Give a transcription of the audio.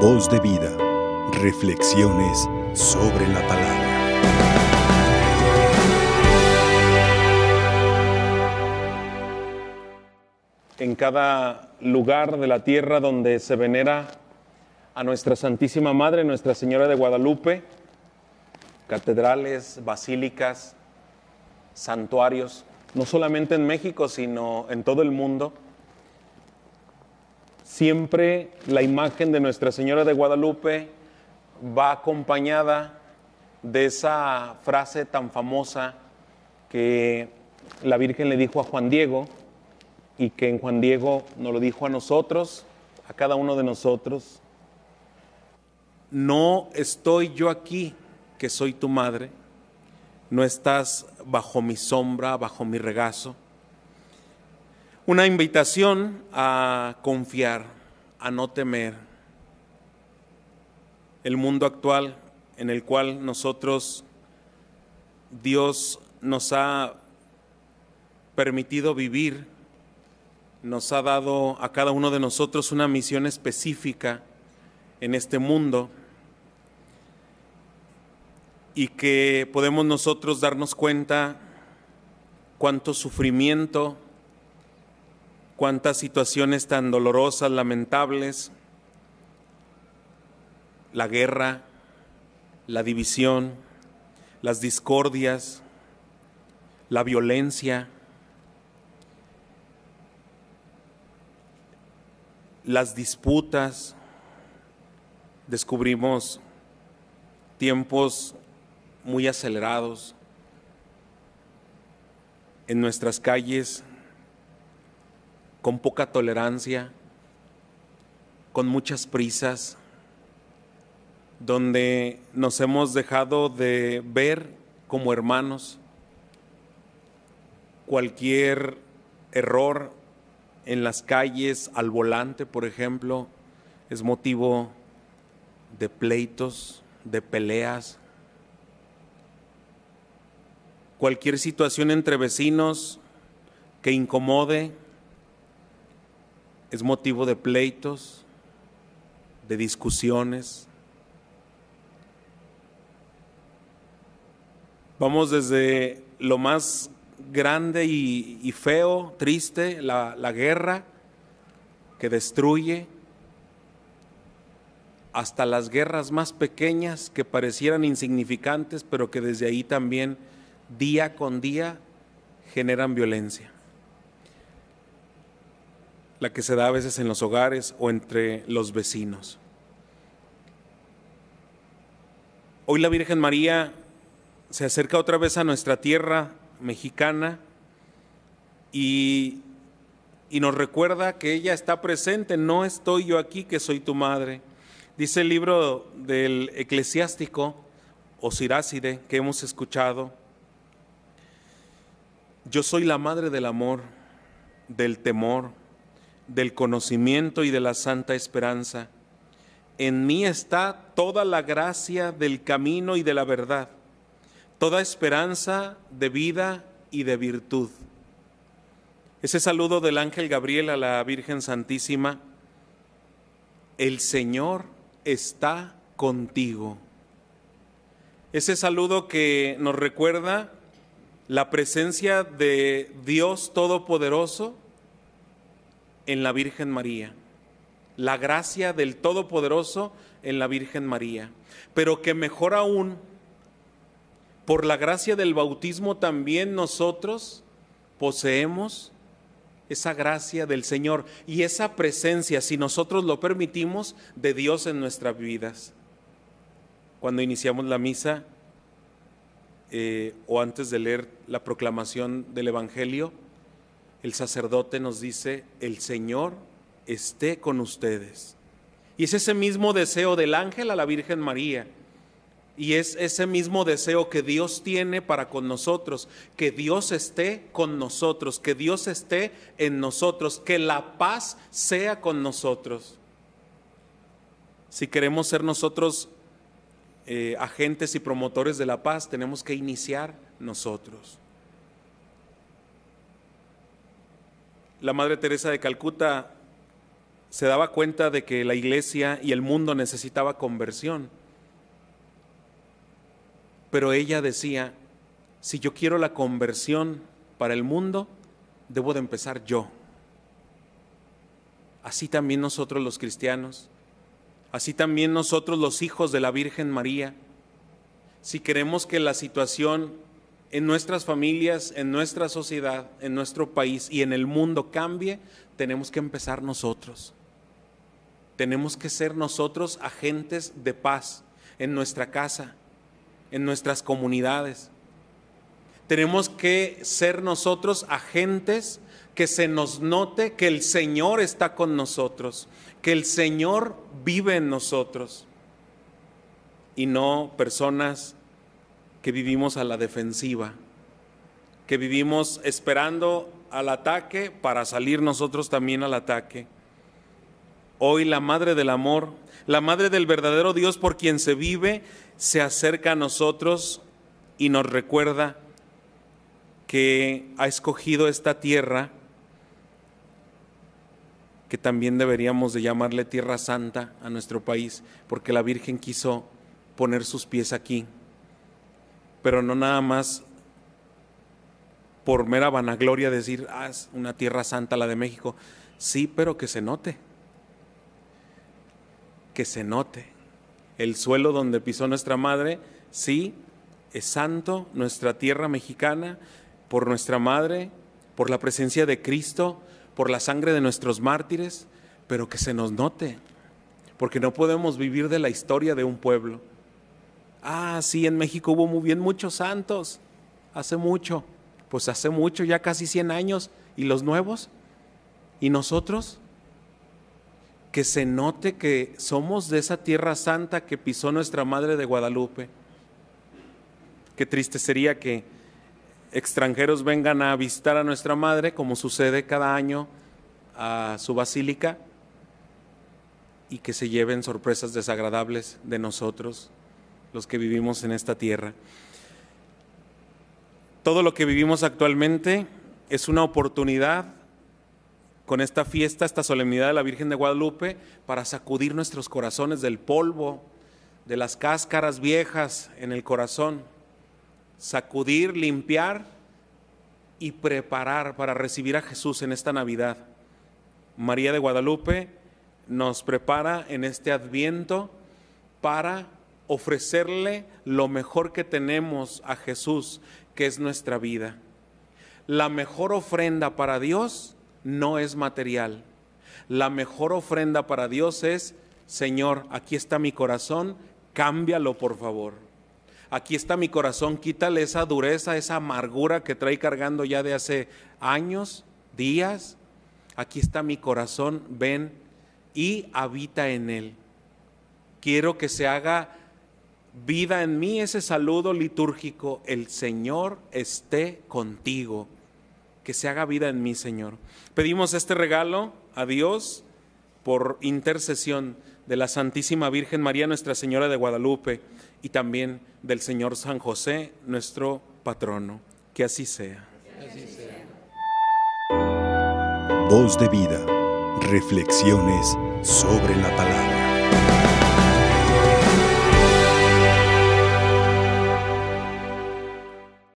Voz de vida. Reflexiones sobre la palabra. En cada lugar de la tierra donde se venera a nuestra Santísima Madre, Nuestra Señora de Guadalupe, catedrales, basílicas, santuarios, no solamente en México, sino en todo el mundo, siempre la imagen de Nuestra Señora de Guadalupe va acompañada de esa frase tan famosa que la Virgen le dijo a Juan Diego y que en Juan Diego nos lo dijo a nosotros, a cada uno de nosotros. No estoy yo aquí, que soy tu madre, no estás bajo mi sombra, bajo mi regazo. Una invitación a confiar, a no temer. El mundo actual en el cual nosotros, Dios nos ha permitido vivir, nos ha dado a cada uno de nosotros una misión específica en este mundo y que podemos nosotros darnos cuenta cuánto sufrimiento, cuántas situaciones tan dolorosas, lamentables, la guerra, la división, las discordias, la violencia, las disputas, descubrimos tiempos muy acelerados en nuestras calles, con poca tolerancia, con muchas prisas, donde nos hemos dejado de ver como hermanos. Cualquier error en las calles, al volante, por ejemplo, es motivo de pleitos, de peleas. Cualquier situación entre vecinos que incomode es motivo de pleitos, de discusiones. Vamos desde lo más grande y, feo, triste, la, la guerra que destruye, hasta las guerras más pequeñas que parecieran insignificantes, pero que desde ahí también día con día generan violencia. La que se da a veces en los hogares o entre los vecinos. Hoy la Virgen María se acerca otra vez a nuestra tierra mexicana y, y, nos recuerda que ella está presente, no estoy yo aquí que soy tu madre. Dice el libro del eclesiástico o que hemos escuchado, yo soy la madre del amor, del temor, del conocimiento y de la santa esperanza. En mí está toda la gracia del camino y de la verdad toda esperanza de vida y de virtud. Ese saludo del ángel Gabriel a la Virgen Santísima, el Señor está contigo. Ese saludo que nos recuerda la presencia de Dios Todopoderoso en la Virgen María, la gracia del Todopoderoso en la Virgen María, pero que mejor aún, por la gracia del bautismo también nosotros poseemos esa gracia del Señor y esa presencia, si nosotros lo permitimos, de Dios en nuestras vidas. Cuando iniciamos la misa eh, o antes de leer la proclamación del Evangelio, el sacerdote nos dice, el Señor esté con ustedes. Y es ese mismo deseo del ángel a la Virgen María y es ese mismo deseo que Dios tiene para con nosotros, que Dios esté con nosotros, que Dios esté en nosotros, que la paz sea con nosotros. Si queremos ser nosotros eh, agentes y promotores de la paz, tenemos que iniciar nosotros. La Madre Teresa de Calcuta se daba cuenta de que la iglesia y el mundo necesitaba conversión. Pero ella decía, si yo quiero la conversión para el mundo, debo de empezar yo. Así también nosotros los cristianos, así también nosotros los hijos de la Virgen María, si queremos que la situación en nuestras familias, en nuestra sociedad, en nuestro país y en el mundo cambie, tenemos que empezar nosotros. Tenemos que ser nosotros agentes de paz en nuestra casa, en nuestras comunidades. Tenemos que ser nosotros agentes que se nos note que el Señor está con nosotros, que el Señor vive en nosotros y no personas que vivimos a la defensiva, que vivimos esperando al ataque para salir nosotros también al ataque. Hoy la Madre del Amor, la Madre del verdadero Dios por quien se vive, se acerca a nosotros y nos recuerda que ha escogido esta tierra, que también deberíamos de llamarle Tierra Santa a nuestro país, porque la Virgen quiso poner sus pies aquí pero no nada más por mera vanagloria decir, ah, es una tierra santa la de México. Sí, pero que se note, que se note. El suelo donde pisó nuestra madre, sí, es santo, nuestra tierra mexicana, por nuestra madre, por la presencia de Cristo, por la sangre de nuestros mártires, pero que se nos note, porque no podemos vivir de la historia de un pueblo Ah, sí, en México hubo muy bien muchos santos, hace mucho, pues hace mucho, ya casi 100 años, ¿y los nuevos? ¿Y nosotros? Que se note que somos de esa tierra santa que pisó nuestra Madre de Guadalupe. Qué triste sería que extranjeros vengan a visitar a nuestra Madre, como sucede cada año a su basílica, y que se lleven sorpresas desagradables de nosotros los que vivimos en esta tierra. Todo lo que vivimos actualmente es una oportunidad con esta fiesta, esta solemnidad de la Virgen de Guadalupe, para sacudir nuestros corazones del polvo, de las cáscaras viejas en el corazón, sacudir, limpiar y preparar para recibir a Jesús en esta Navidad. María de Guadalupe nos prepara en este adviento para ofrecerle lo mejor que tenemos a Jesús, que es nuestra vida. La mejor ofrenda para Dios no es material. La mejor ofrenda para Dios es, Señor, aquí está mi corazón, cámbialo por favor. Aquí está mi corazón, quítale esa dureza, esa amargura que trae cargando ya de hace años, días. Aquí está mi corazón, ven y habita en él. Quiero que se haga vida en mí ese saludo litúrgico, el Señor esté contigo, que se haga vida en mí, Señor. Pedimos este regalo a Dios por intercesión de la Santísima Virgen María, Nuestra Señora de Guadalupe, y también del Señor San José, nuestro patrono. Que así sea. Voz de vida. Reflexiones sobre la palabra.